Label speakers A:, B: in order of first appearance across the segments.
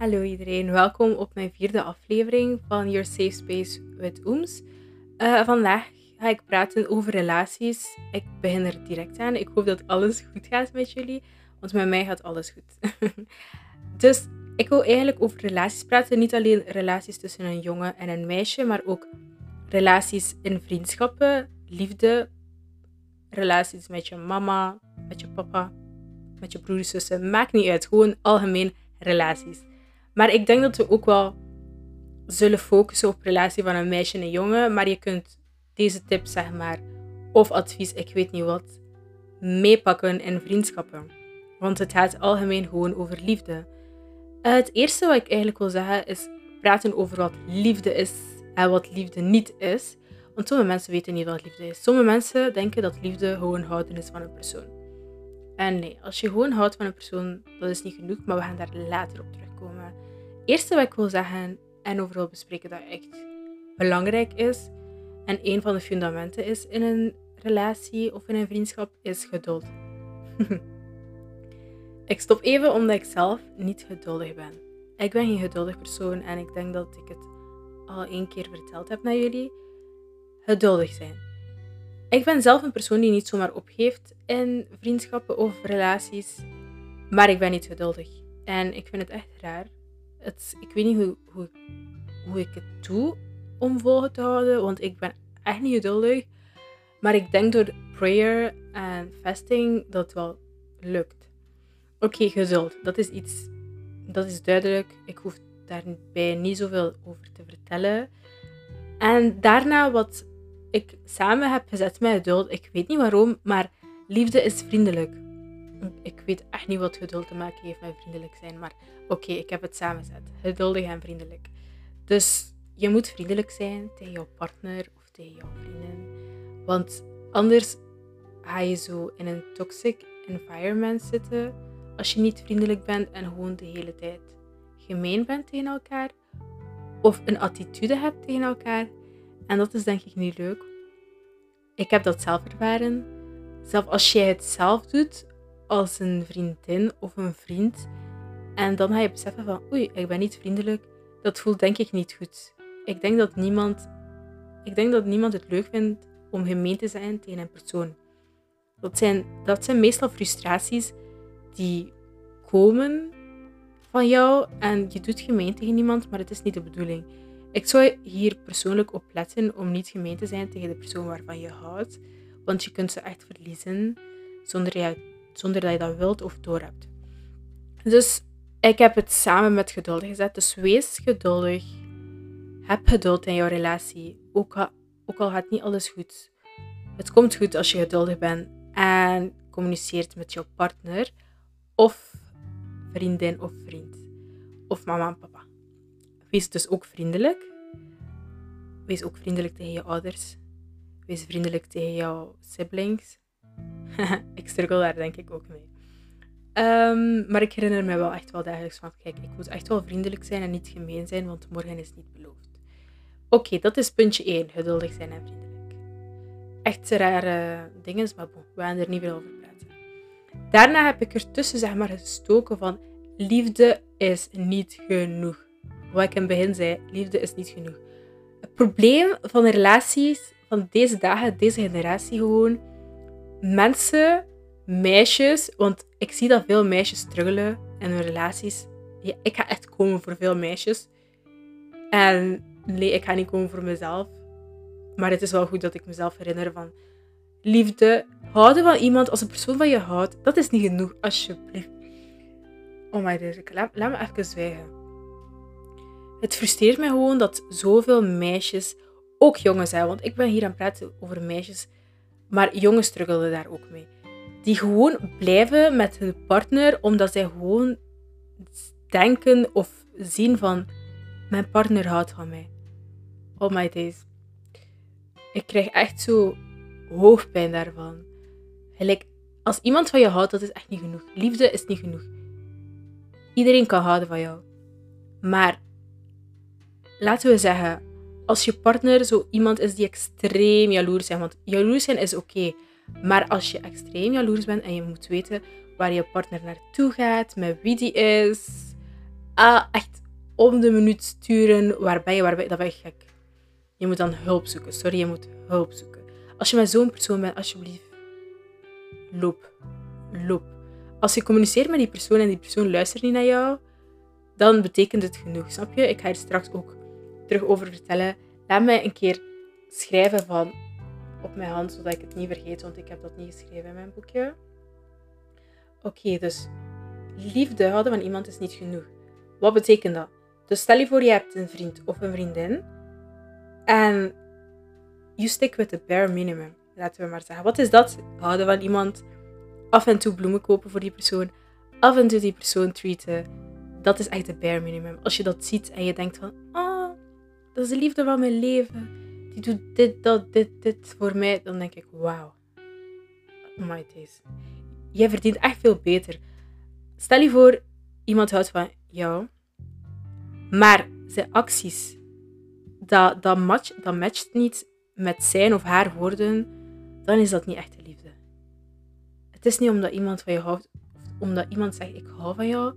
A: Hallo iedereen, welkom op mijn vierde aflevering van Your Safe Space with Ooms. Uh, vandaag ga ik praten over relaties. Ik begin er direct aan. Ik hoop dat alles goed gaat met jullie, want met mij gaat alles goed. dus ik wil eigenlijk over relaties praten. Niet alleen relaties tussen een jongen en een meisje, maar ook relaties in vriendschappen, liefde, relaties met je mama, met je papa, met je broers, zussen. Maakt niet uit. Gewoon algemeen relaties. Maar ik denk dat we ook wel zullen focussen op relatie van een meisje en een jongen. Maar je kunt deze tips, zeg maar, of advies, ik weet niet wat, meepakken in vriendschappen. Want het gaat algemeen gewoon over liefde. Het eerste wat ik eigenlijk wil zeggen is praten over wat liefde is en wat liefde niet is. Want sommige mensen weten niet wat liefde is. Sommige mensen denken dat liefde gewoon houden is van een persoon. En nee, als je gewoon houdt van een persoon, dat is niet genoeg, maar we gaan daar later op terugkomen. Eerste wat ik wil zeggen en overal bespreken dat echt belangrijk is en een van de fundamenten is in een relatie of in een vriendschap, is geduld. ik stop even omdat ik zelf niet geduldig ben. Ik ben geen geduldig persoon en ik denk dat ik het al één keer verteld heb naar jullie. Geduldig zijn. Ik ben zelf een persoon die niet zomaar opgeeft in vriendschappen of relaties, maar ik ben niet geduldig. En ik vind het echt raar. Ik weet niet hoe, hoe, hoe ik het doe om vol te houden, want ik ben echt niet geduldig. Maar ik denk door prayer en fasting dat het wel lukt. Oké, geduld. Dat is iets, dat is duidelijk. Ik hoef daarbij niet zoveel over te vertellen. En daarna wat ik samen heb gezet met geduld. Ik weet niet waarom, maar liefde is vriendelijk. Ik weet echt niet wat geduld te maken heeft met vriendelijk zijn, maar oké, ik heb het samengezet. Geduldig en vriendelijk. Dus je moet vriendelijk zijn tegen jouw partner of tegen jouw vrienden. Want anders ga je zo in een toxic environment zitten als je niet vriendelijk bent en gewoon de hele tijd gemeen bent tegen elkaar of een attitude hebt tegen elkaar. En dat is denk ik niet leuk. Ik heb dat zelf ervaren. Zelf als jij het zelf doet als een vriendin of een vriend en dan ga je beseffen van oei, ik ben niet vriendelijk, dat voelt denk ik niet goed. Ik denk dat niemand, ik denk dat niemand het leuk vindt om gemeen te zijn tegen een persoon. Dat zijn, dat zijn meestal frustraties die komen van jou en je doet gemeen tegen iemand, maar het is niet de bedoeling. Ik zou hier persoonlijk op letten om niet gemeen te zijn tegen de persoon waarvan je houdt, want je kunt ze echt verliezen zonder, je, zonder dat je dat wilt of doorhebt. Dus ik heb het samen met geduld gezet, dus wees geduldig. Heb geduld in jouw relatie, ook, al gaat niet alles goed. Het komt goed als je geduldig bent en communiceert met jouw partner of vriendin of vriend. Of mama en papa. Wees dus ook vriendelijk. Wees ook vriendelijk tegen je ouders. Wees vriendelijk tegen jouw siblings. ik struggle daar denk ik ook mee. Ehm, maar ik herinner me wel echt wel dagelijks van, kijk, ik moet echt wel vriendelijk zijn en niet gemeen zijn, want morgen is niet beloofd. Oké, dat is puntje 1, geduldig zijn en vriendelijk. Echt rare dingen, maar we gaan er niet veel over praten. Daarna heb ik ertussen zeg maar gestoken van, liefde is niet genoeg. Wat ik in het begin zei, liefde is niet genoeg. Het probleem van relaties van deze dagen, deze generatie gewoon, mensen, meisjes, want ik zie dat veel meisjes struggelen in hun relaties. Ik ga echt komen voor veel meisjes. En nee, ik ga niet komen voor mezelf. Maar het is wel goed dat ik mezelf herinner van liefde. Houden van iemand als een persoon van je houdt, dat is niet genoeg, alsjeblieft. Oh my god, laat, laat me even zwijgen. Het frustreert me gewoon dat zoveel meisjes, ook jongens zijn, want ik ben hier aan het praten over meisjes, maar jongens struggelen daar ook mee. Die gewoon blijven met hun partner omdat zij gewoon denken of zien van mijn partner houdt van mij. Oh my days. Ik krijg echt zo hoofdpijn daarvan. Als iemand van je houdt, dat is echt niet genoeg. Liefde is niet genoeg. Iedereen kan houden van jou. Maar laten we zeggen, als je partner zo iemand is die extreem jaloers is, want jaloers zijn is oké, maar als je extreem jaloers bent en je moet weten waar je partner naartoe gaat, met wie die is, ah, echt om de minuut sturen. Waar ben je, waar ben je? Dat ben je gek. Je moet dan hulp zoeken. Sorry, je moet hulp zoeken. Als je met zo'n persoon bent, alsjeblieft, loop. Loop. Als je communiceert met die persoon en die persoon luistert niet naar jou, dan betekent het genoeg. Snap je? Ik ga er straks ook terug over vertellen. Laat mij een keer schrijven van op mijn hand, zodat ik het niet vergeet, want ik heb dat niet geschreven in mijn boekje. Oké, dus liefde houden van iemand is niet genoeg. Wat betekent dat? Dus stel je voor, je hebt een vriend of een vriendin en you stick with the bare minimum, laten we maar zeggen. Wat is dat? Houden van iemand, af en toe bloemen kopen voor die persoon, af en toe die persoon treaten. Dat is echt de bare minimum. Als je dat ziet en je denkt van, ah, dat is de liefde van mijn leven. Die doet dit, dat, dit, dit voor mij. Dan denk ik, wauw. My days. Jij verdient echt veel beter. Stel je voor, iemand houdt van jou. Maar zijn acties, dat, dat, match, dat matcht niet met zijn of haar woorden. Dan is dat niet echte liefde. Het is niet omdat iemand van je houdt, of omdat iemand zegt ik hou van jou,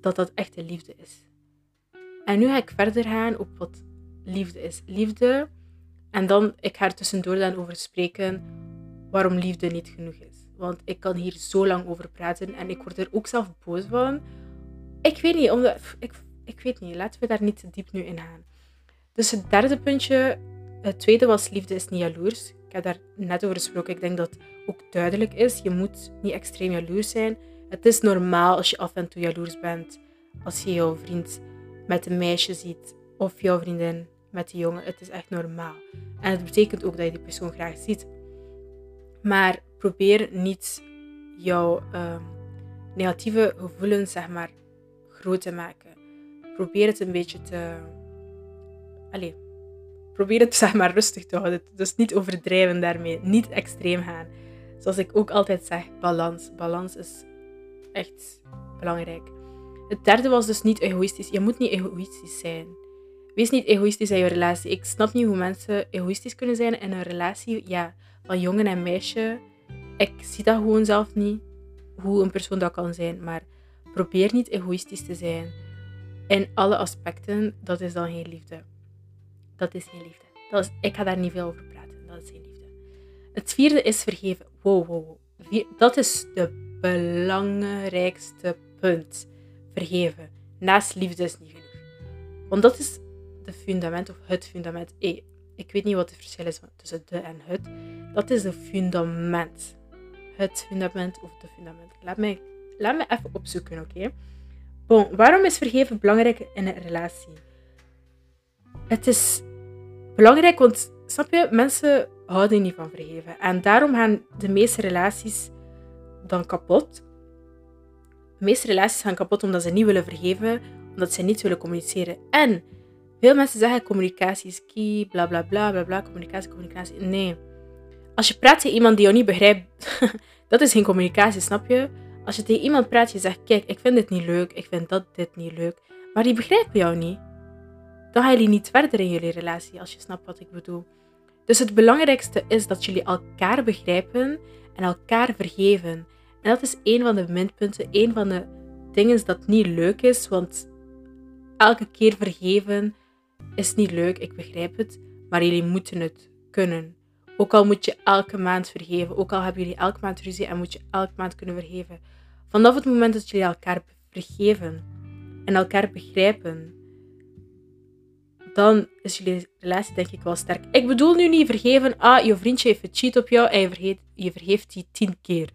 A: dat dat echte liefde is. En nu ga ik verder gaan op wat liefde is. Liefde, en dan, ik ga er tussendoor dan over spreken waarom liefde niet genoeg is. Want ik kan hier zo lang over praten en ik word er ook zelf boos van. Ik weet niet, omdat, ik, ik weet niet, laten we daar niet te diep nu in gaan. Dus het derde puntje, het tweede was liefde is niet jaloers. Ik heb daar net over gesproken. Ik denk dat ook duidelijk is. Je moet niet extreem jaloers zijn. Het is normaal als je af en toe jaloers bent. Als je jouw vriend met een meisje ziet of jouw vriendin met een jongen. Het is echt normaal. En het betekent ook dat je die persoon graag ziet. Maar probeer niet jouw ehm, negatieve gevoelens, zeg maar, groot te maken. Probeer het een beetje te. Allee, probeer het zeg maar rustig te houden. Dus niet overdrijven daarmee. Niet extreem gaan. Zoals ik ook altijd zeg, balans. Balans is echt belangrijk. Het derde was dus niet egoïstisch. Je moet niet egoïstisch zijn. Wees niet egoïstisch in je relatie. Ik snap niet hoe mensen egoïstisch kunnen zijn in een relatie ja, van jongen en meisje. Ik zie dat gewoon zelf niet, hoe een persoon dat kan zijn. Maar probeer niet egoïstisch te zijn. In alle aspecten, dat is dan geen liefde. Dat is geen liefde. Dat is, ik ga daar niet veel over praten. Dat is geen liefde. Het vierde is vergeven. Wow, wow, wow. Dat is de belangrijkste punt vergeven. Naast liefde is niet genoeg. Want dat is de fundament of het fundament. Hey, ik weet niet wat het verschil is tussen de en het. Dat is de fundament. Het fundament of de fundament. Laat me, laat me even opzoeken, oké? Bon, waarom is vergeven belangrijk in een relatie? Het is belangrijk, want snap je, mensen houden niet van vergeven. En daarom gaan de meeste relaties dan kapot. De meeste relaties gaan kapot omdat ze niet willen vergeven, omdat ze niet willen communiceren. En veel mensen zeggen communicatie is key, bla bla bla bla bla, communicatie, communicatie. Nee. Als je praat tegen iemand die jou niet begrijpt, dat is geen communicatie, snap je? Als je tegen iemand praat, je zegt, kijk, ik vind dit niet leuk, ik vind dat dit niet leuk, maar die begrijpen jou niet, dan gaan jullie niet verder in jullie relatie, als je snapt wat ik bedoel. Dus het belangrijkste is dat jullie elkaar begrijpen en elkaar vergeven. En dat is een van de minpunten, een van de dingen dat niet leuk is, want elke keer vergeven is niet leuk, ik begrijp het, maar jullie moeten het kunnen. Ook al moet je elke maand vergeven, ook al hebben jullie elke maand ruzie en moet je elke maand kunnen vergeven. Vanaf het moment dat jullie elkaar vergeven en elkaar begrijpen, dan is jullie relatie denk ik wel sterk. Ik bedoel nu niet vergeven, ah, je vriendje heeft cheat op jou en je, vergeet, je vergeeft die tien keer.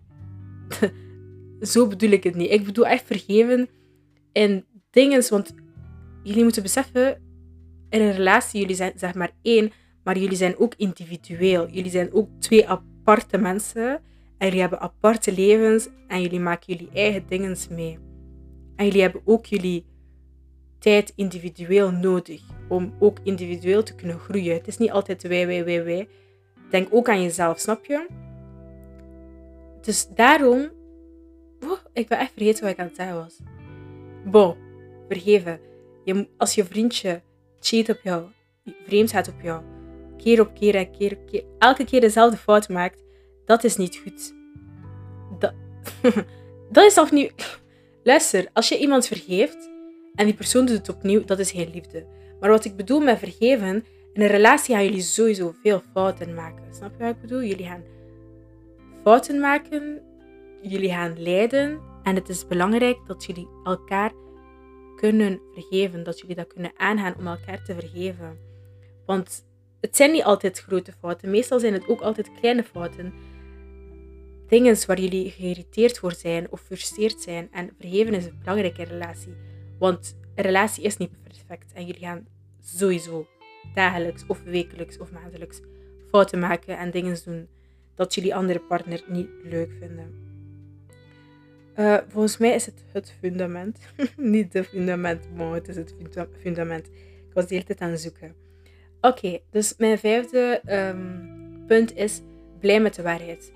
A: Zo bedoel ik het niet. Ik bedoel echt vergeven in dingen, want jullie moeten beseffen, in een relatie, jullie zijn zeg maar één, maar jullie zijn ook individueel. Jullie zijn ook twee aparte mensen en jullie hebben aparte levens en jullie maken jullie eigen dingen mee. En jullie hebben ook jullie tijd individueel nodig om ook individueel te kunnen groeien. Het is niet altijd wij, wij, wij, wij. Denk ook aan jezelf, snap je? Dus daarom... Ik ben echt vergeten wat ik aan het zeggen was. Bon, vergeven. Je, als je vriendje cheat op jou, vreemd gaat op jou, keer op keer en keer op keer, elke keer dezelfde fout maakt, dat is niet goed. Dat, dat is niet... Luister, als je iemand vergeeft en die persoon doet het opnieuw, dat is geen liefde. Maar wat ik bedoel met vergeven, in een relatie gaan jullie sowieso veel fouten maken. Snap je wat ik bedoel? Jullie gaan fouten maken, jullie gaan lijden. En het is belangrijk dat jullie elkaar kunnen vergeven. Dat jullie dat kunnen aangaan om elkaar te vergeven. Want het zijn niet altijd grote fouten. Meestal zijn het ook altijd kleine fouten. Dingen waar jullie geïrriteerd voor zijn of gefrustreerd zijn. En vergeven is een belangrijke relatie. Want een relatie is niet perfect. En jullie gaan sowieso dagelijks of wekelijks of maandelijks fouten maken en dingen doen dat jullie andere partner niet leuk vinden. Uh, volgens mij is het het fundament. niet de fundament, maar het is het fundament. Ik was de hele tijd aan het zoeken. Oké, dus mijn vijfde um, punt is blij met de waarheid.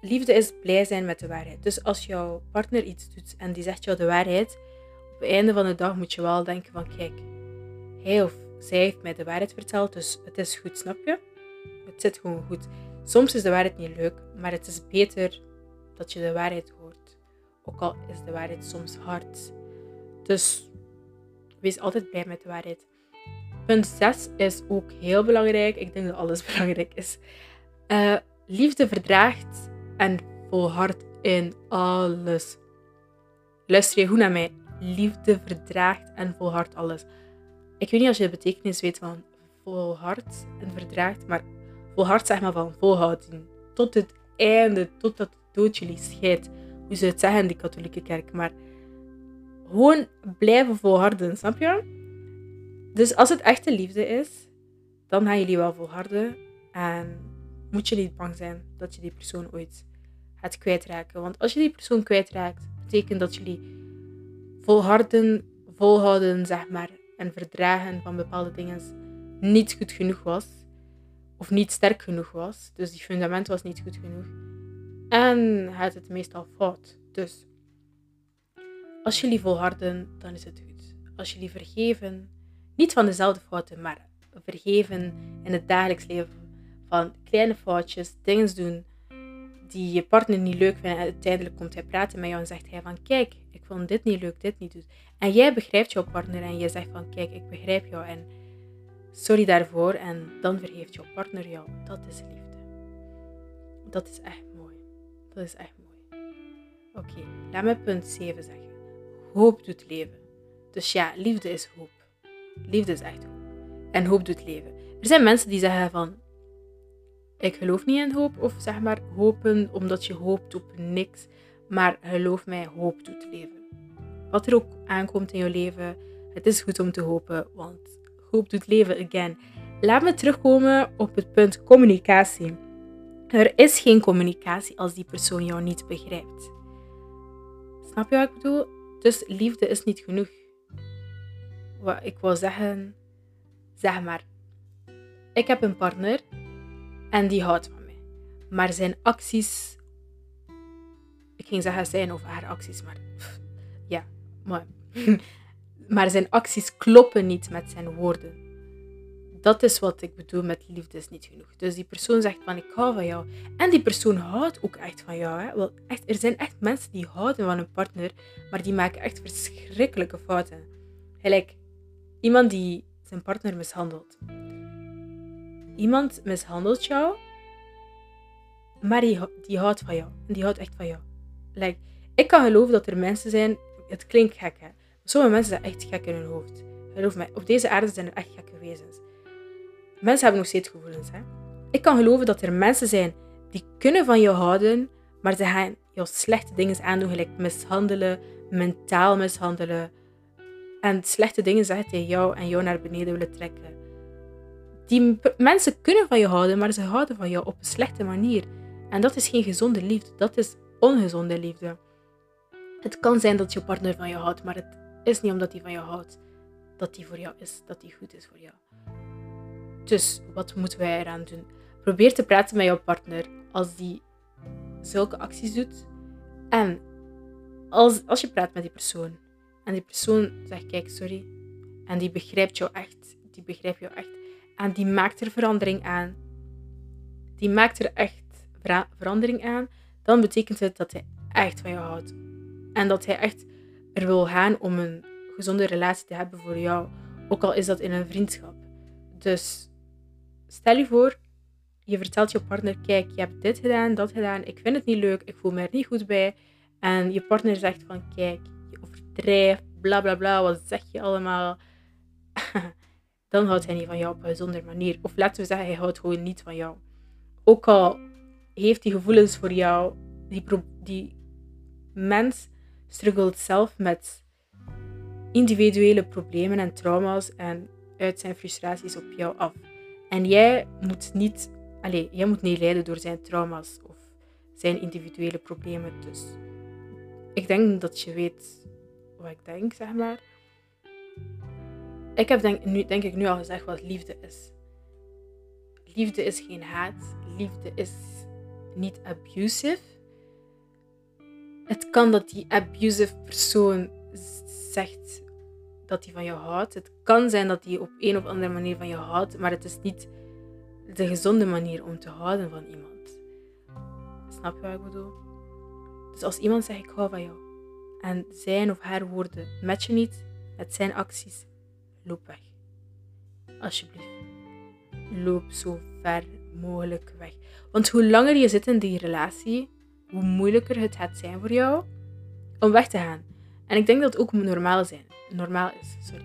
A: Liefde is blij zijn met de waarheid. Dus als jouw partner iets doet en die zegt jou de waarheid, op het einde van de dag moet je wel denken van kijk, hij of zij heeft mij de waarheid verteld, dus het is goed, snap je? Het zit gewoon goed. Soms is de waarheid niet leuk, maar het is beter dat je de waarheid hoort. Ook al is de waarheid soms hard. Dus wees altijd blij met de waarheid. Punt 6 is ook heel belangrijk. Ik denk dat alles belangrijk is. Uh, liefde verdraagt en volhardt in alles. Luister je goed naar mij. Liefde verdraagt en volhardt alles. Ik weet niet als je de betekenis weet van volhard en verdraagt, maar volhard zeg maar van volhouden. Tot het einde, totdat het dood jullie scheidt. Hoe ze het zeggen in de katholieke kerk. Maar gewoon blijven volharden, snap je? Dus als het echte liefde is, dan gaan jullie wel volharden. En moet je niet bang zijn dat je die persoon ooit gaat kwijtraken. Want als je die persoon kwijtraakt, betekent dat jullie volharden, volhouden, zeg maar, en verdragen van bepaalde dingen niet goed genoeg was. Of niet sterk genoeg was. Dus die fundament was niet goed genoeg. En gaat het meestal fout. Dus als jullie volharden, dan is het goed. Als jullie vergeven, niet van dezelfde fouten, maar vergeven in het dagelijks leven van kleine foutjes, dingen doen die je partner niet leuk vindt. En uiteindelijk komt hij praten met jou en zegt hij van kijk, ik vond dit niet leuk, dit niet. En jij begrijpt jouw partner en je zegt van kijk, ik begrijp jou en sorry daarvoor. En dan vergeeft jouw partner jou. Dat is liefde. Dat is echt mooi. Dat is echt mooi. Oké, laat me punt 7 zeggen. Hoop doet leven. Dus ja, liefde is hoop. Liefde is echt hoop. En hoop doet leven. Er zijn mensen die zeggen van ik geloof niet in hoop of zeg maar hopen omdat je hoopt op niks. Maar geloof mij, hoop doet leven. Wat er ook aankomt in je leven, het is goed om te hopen, want doet leven again. Laat me terugkomen op het punt communicatie. Er is geen communicatie als die persoon jou niet begrijpt. Snap je wat ik bedoel? Dus liefde is niet genoeg. Wat ik wil zeggen, zeg maar, ik heb een partner en die houdt van mij. Maar zijn acties. Ik ging zeggen zijn of haar acties, maar. ja, maar. maar zijn acties kloppen niet met zijn woorden. Dat is wat ik bedoel met liefde is niet genoeg. Dus die persoon zegt van ik hou van jou. En die persoon houdt ook echt van jou. Hè? Wel, echt, er zijn echt mensen die houden van een partner, maar die maken echt verschrikkelijke fouten. Gelijk iemand die zijn partner mishandelt iemand mishandelt jou, maar die, die houdt van jou. En die houdt echt van jou. Like, ik kan geloven dat er mensen zijn, het klinkt gek hè, sommige mensen zijn echt gek in hun hoofd. Geloof mij, op deze aarde zijn er echt gekke wezens. Mensen hebben nog steeds gevoelens. Hè? Ik kan geloven dat er mensen zijn die kunnen van jou houden, maar ze gaan jou slechte dingen aandoen, gelijk mishandelen, mentaal mishandelen. En slechte dingen zeggen tegen jou en jou naar beneden willen trekken. Die mensen kunnen van je houden, maar ze houden van jou op een slechte manier. En dat is geen gezonde liefde, dat is ongezonde liefde. Het kan zijn dat je partner van je houdt, maar het is niet omdat hij van jou houdt dat hij voor jou is, dat hij goed is voor jou. Dus wat moeten wij eraan doen? Probeer te praten met jouw partner als die zulke acties doet. En als, als je praat met die persoon en die persoon zegt: Kijk, sorry. En die begrijpt jou echt, die begrijpt jou echt en die maakt er verandering aan, die maakt er echt verandering aan, dan betekent het dat hij echt van je houdt. En dat hij echt er wil gaan om een gezonde relatie te hebben voor jou. Ook al is dat in een vriendschap. Dus stel je voor, je vertelt je partner: Kijk, je hebt dit gedaan, dat gedaan. Ik vind het niet leuk, ik voel me er niet goed bij. En je partner zegt van: Kijk, je overdrijft, bla bla bla, wat zeg je allemaal? Dan houdt hij niet van jou op een gezonde manier. Of laten we zeggen, hij houdt gewoon niet van jou. Ook al heeft hij gevoelens voor jou, die, die mens struggelt zelf met individuele problemen en trauma's en uit zijn frustraties op jou af. En jij moet niet, allez, jij moet niet lijden door zijn trauma's of zijn individuele problemen. Dus ik denk dat je weet wat ik denk, zeg maar. Ik heb denk, nu, denk ik nu al gezegd wat liefde is. Liefde is geen haat. Liefde is niet abusive. Het kan dat die abusive persoon zegt dat hij van je houdt. Het kan zijn dat hij op een of andere manier van je houdt, maar het is niet de gezonde manier om te houden van iemand. Snap je wat ik bedoel? Dus als iemand zegt ik hou van jou en zijn of haar woorden matchen niet met zijn acties, loop weg. Alsjeblieft. Loop zo ver mogelijk weg. Want hoe langer je zit in die relatie, hoe moeilijker het gaat zijn voor jou om weg te gaan. En ik denk dat het ook normaal, zijn. normaal is. Sorry.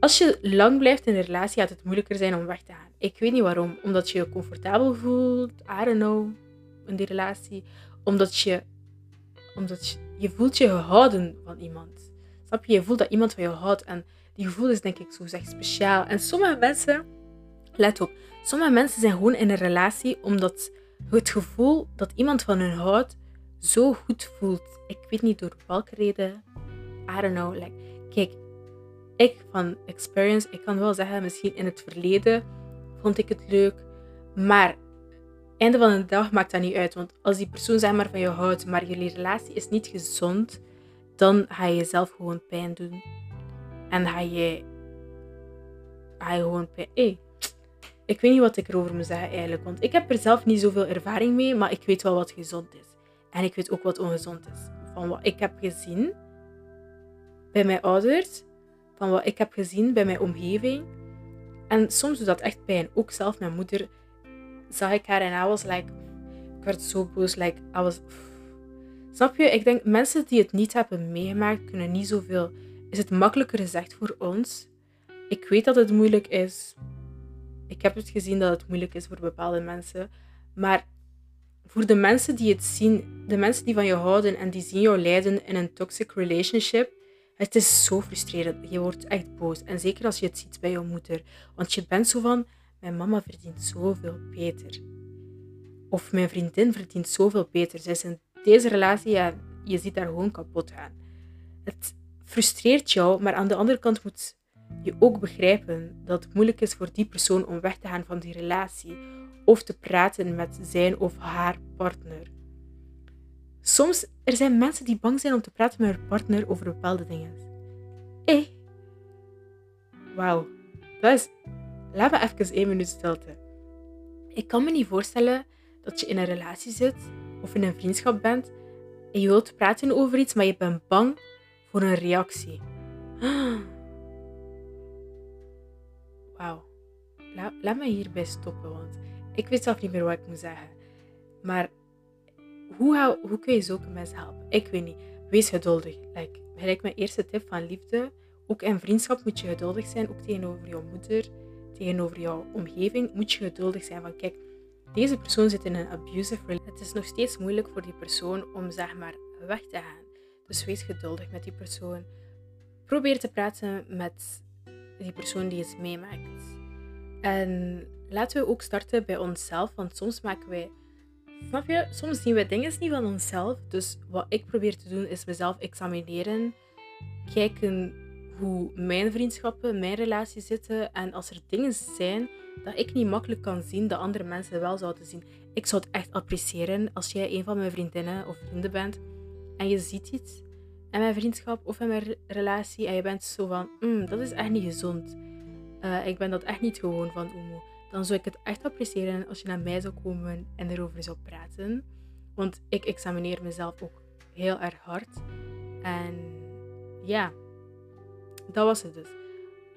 A: Als je lang blijft in een relatie, gaat het moeilijker zijn om weg te gaan. Ik weet niet waarom. Omdat je je comfortabel voelt, I don't know, in die relatie. Omdat je, omdat je, voelt je gehouden van iemand. Snap je? Je voelt dat iemand van je houdt. En die gevoel is denk ik zo zeg speciaal. En sommige mensen, let op, sommige mensen zijn gewoon in een relatie omdat het gevoel dat iemand van hun houdt zo goed voelt. Ik weet niet door welke reden. I don't know. Like, kijk, ik van experience, ik kan wel zeggen, misschien in het verleden vond ik het leuk. Maar einde van de dag maakt dat niet uit. Want als die persoon zeg maar van je houdt, maar jullie relatie is niet gezond, dan ga je jezelf gewoon pijn doen. En ga je, ga je gewoon pijn. Ik weet niet wat ik erover moet zeggen eigenlijk. Want ik heb er zelf niet zoveel ervaring mee, maar ik weet wel wat gezond is. En ik weet ook wat ongezond is. Van wat ik heb gezien bij mijn ouders, van wat ik heb gezien bij mijn omgeving. En soms doet dat echt pijn. Ook zelf mijn moeder zag ik haar en I was like, ik werd zo boos, like, I was, snap je? Ik denk mensen die het niet hebben meegemaakt kunnen niet zoveel. Is het makkelijker gezegd voor ons? Ik weet dat het moeilijk is. Ik heb het gezien dat het moeilijk is voor bepaalde mensen. Maar voor de mensen die het zien, de mensen die van je houden en die zien jou lijden in een toxic relationship, het is zo frustrerend. Je wordt echt boos. En zeker als je het ziet bij je moeder. Want je bent zo van, mijn mama verdient zoveel beter. Of mijn vriendin verdient zoveel beter. Zij is in deze relatie en je ziet daar gewoon kapot gaan. Het frustreert jou, maar aan de andere kant moet je ook begrijpen dat het moeilijk is voor die persoon om weg te gaan van die relatie of te praten met zijn of haar partner. Soms er zijn mensen die bang zijn om te praten met hun partner over bepaalde dingen. Hé, wauw, dat is. Laat me even één minuut stilte. Ik kan me niet voorstellen dat je in een relatie zit of in een vriendschap bent en je wilt praten over iets, maar je bent bang voor een reactie. Wauw. Laat, laat me hierbij stoppen, want ik weet zelf niet meer wat ik moet zeggen. Maar hoe, hoe kun je zulke mensen helpen? Ik weet niet. Wees geduldig. Like, gelijk mijn eerste tip van liefde. Ook in vriendschap moet je geduldig zijn. Ook tegenover jouw moeder, tegenover jouw omgeving moet je geduldig zijn. Van kijk, deze persoon zit in een abusive relatie. Het is nog steeds moeilijk voor die persoon om zeg maar weg te gaan. Dus wees geduldig met die persoon. Probeer te praten met die persoon die het meemaakt. En laten we ook starten bij onszelf, want soms maken wij, snap je, soms zien we dingen niet van onszelf. Dus wat ik probeer te doen is mezelf examineren, kijken hoe mijn vriendschappen, mijn relaties zitten. En als er dingen zijn dat ik niet makkelijk kan zien, dat andere mensen wel zouden zien. Ik zou het echt appreciëren als jij een van mijn vriendinnen of vrienden bent en je ziet iets in mijn vriendschap of in mijn relatie en je bent zo van, mm, dat is echt niet gezond. Uh, ik ben dat echt niet gewoon van Oemo. Dan zou ik het echt appreciëren als je naar mij zou komen en erover zou praten. Want ik examineer mezelf ook heel erg hard. En ja, dat was het dus.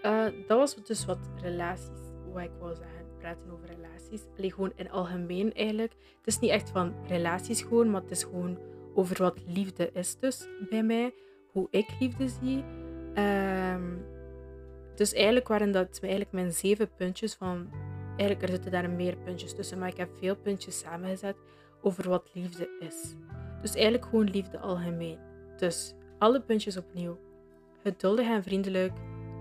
A: Uh, dat was dus wat relaties, wat ik wou zeggen. Praten over relaties. Alleen gewoon in algemeen eigenlijk. Het is niet echt van relaties gewoon, maar het is gewoon over wat liefde is dus bij mij. Hoe ik liefde zie. Um, dus eigenlijk waren dat eigenlijk mijn zeven puntjes van... Eigenlijk er zitten daar meer puntjes tussen, maar ik heb veel puntjes samengezet over wat liefde is. Dus eigenlijk gewoon liefde algemeen. Dus alle puntjes opnieuw. Geduldig en vriendelijk,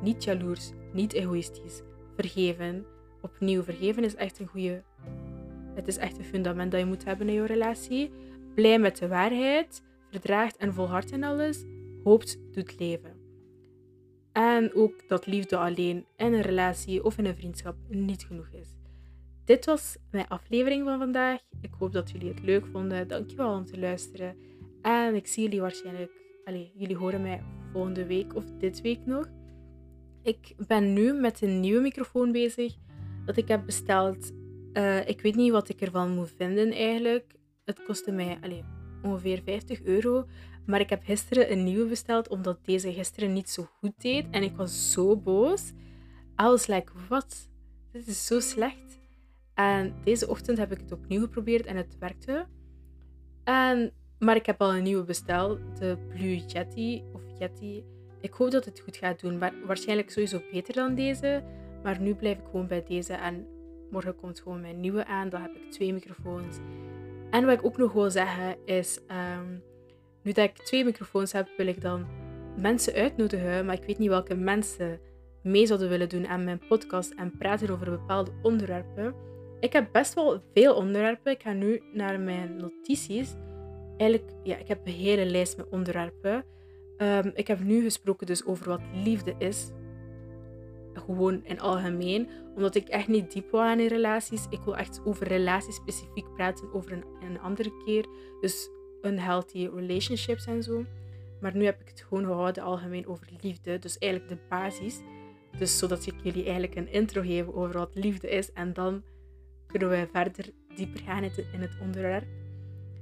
A: niet jaloers, niet egoïstisch, vergeven. Opnieuw, vergeven is echt een goede. Het is echt een fundament dat je moet hebben in je relatie. Blij met de waarheid, verdraagt en volhardt in alles, hoopt, doet leven. En ook dat liefde alleen in een relatie of in een vriendschap niet genoeg is. Dit was mijn aflevering van vandaag. Ik hoop dat jullie het leuk vonden. Dankjewel om te luisteren. En ik zie jullie waarschijnlijk. Allez, jullie horen mij volgende week of dit week nog. Ik ben nu met een nieuwe microfoon bezig dat ik heb besteld. Uh, ik weet niet wat ik ervan moet vinden eigenlijk. Het kostte mij allez, ongeveer 50 euro. Maar ik heb gisteren een nieuwe besteld omdat deze gisteren niet zo goed deed. En ik was zo boos. I was like, wat? Dit is zo slecht. En deze ochtend heb ik het opnieuw geprobeerd en het werkte. En, maar ik heb al een nieuwe besteld. De Blue Yeti of Yeti. Ik hoop dat het goed gaat doen. Maar waarschijnlijk sowieso beter dan deze. Maar nu blijf ik gewoon bij deze. En morgen komt gewoon mijn nieuwe aan. Dan heb ik twee microfoons. En wat ik ook nog wil zeggen is... Ehm, nu dat ik twee microfoons heb, wil ik dan mensen uitnodigen. Maar ik weet niet welke mensen mee zouden willen doen aan mijn podcast en praten over bepaalde onderwerpen. Ik heb best wel veel onderwerpen. Ik ga nu naar mijn notities. Eigenlijk, ja, ik heb een hele lijst met onderwerpen. Um, ik heb nu gesproken dus over wat liefde is. Gewoon in algemeen. Omdat ik echt niet diep wil aan in relaties. Ik wil echt over relaties specifiek praten over een, een andere keer. Dus unhealthy relationships en zo. Maar nu heb ik het gewoon gehouden algemeen over liefde. Dus eigenlijk de basis. Dus zodat ik jullie eigenlijk een intro geef over wat liefde is. En dan kunnen we verder dieper gaan in het onderwerp.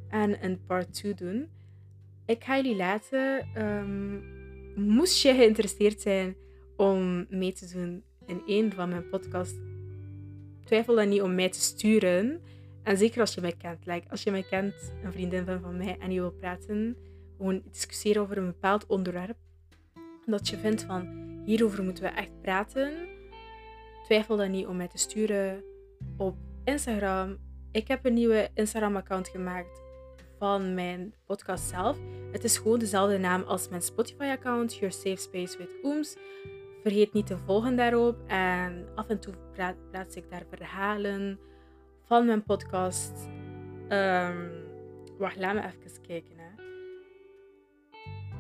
A: En een part 2 doen. Ik ga jullie laten. Um, moest je geïnteresseerd zijn om mee te doen in een van mijn podcasts, twijfel dan niet om mij te sturen. En zeker als je mij kent. Like, als je mij kent, een vriendin van, van mij, en je wil praten, gewoon discussiëren over een bepaald onderwerp. Dat je vindt van, hierover moeten we echt praten. Twijfel dan niet om mij te sturen op Instagram. Ik heb een nieuwe Instagram-account gemaakt van mijn podcast zelf. Het is gewoon dezelfde naam als mijn Spotify-account, Your Safe Space with Ooms. Vergeet niet te volgen daarop. En af en toe plaats ik daar verhalen van mijn podcast. Um, wacht, laat me even kijken. Hè.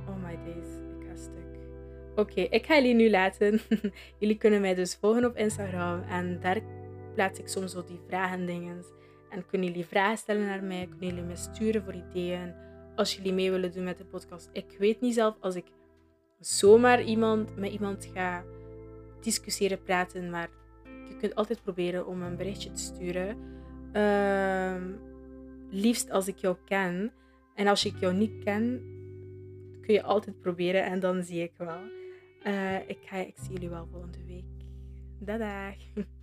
A: Oh my days, ik ga stuk. Oké, ik ga jullie nu laten. jullie kunnen mij dus volgen op Instagram. En daar plaats ik soms zo die vragen dingen. En kunnen jullie vragen stellen naar mij. Kunnen jullie me sturen voor ideeën. Als jullie mee willen doen met de podcast. Ik weet niet zelf als ik zomaar iemand, met iemand ga discussiëren, praten. Maar je kunt altijd proberen om een berichtje te sturen. Uh, liefst als ik jou ken. En als ik jou niet ken, kun je altijd proberen en dan zie ik wel. Uh, ik, ga, ik zie jullie wel volgende week. Dadag!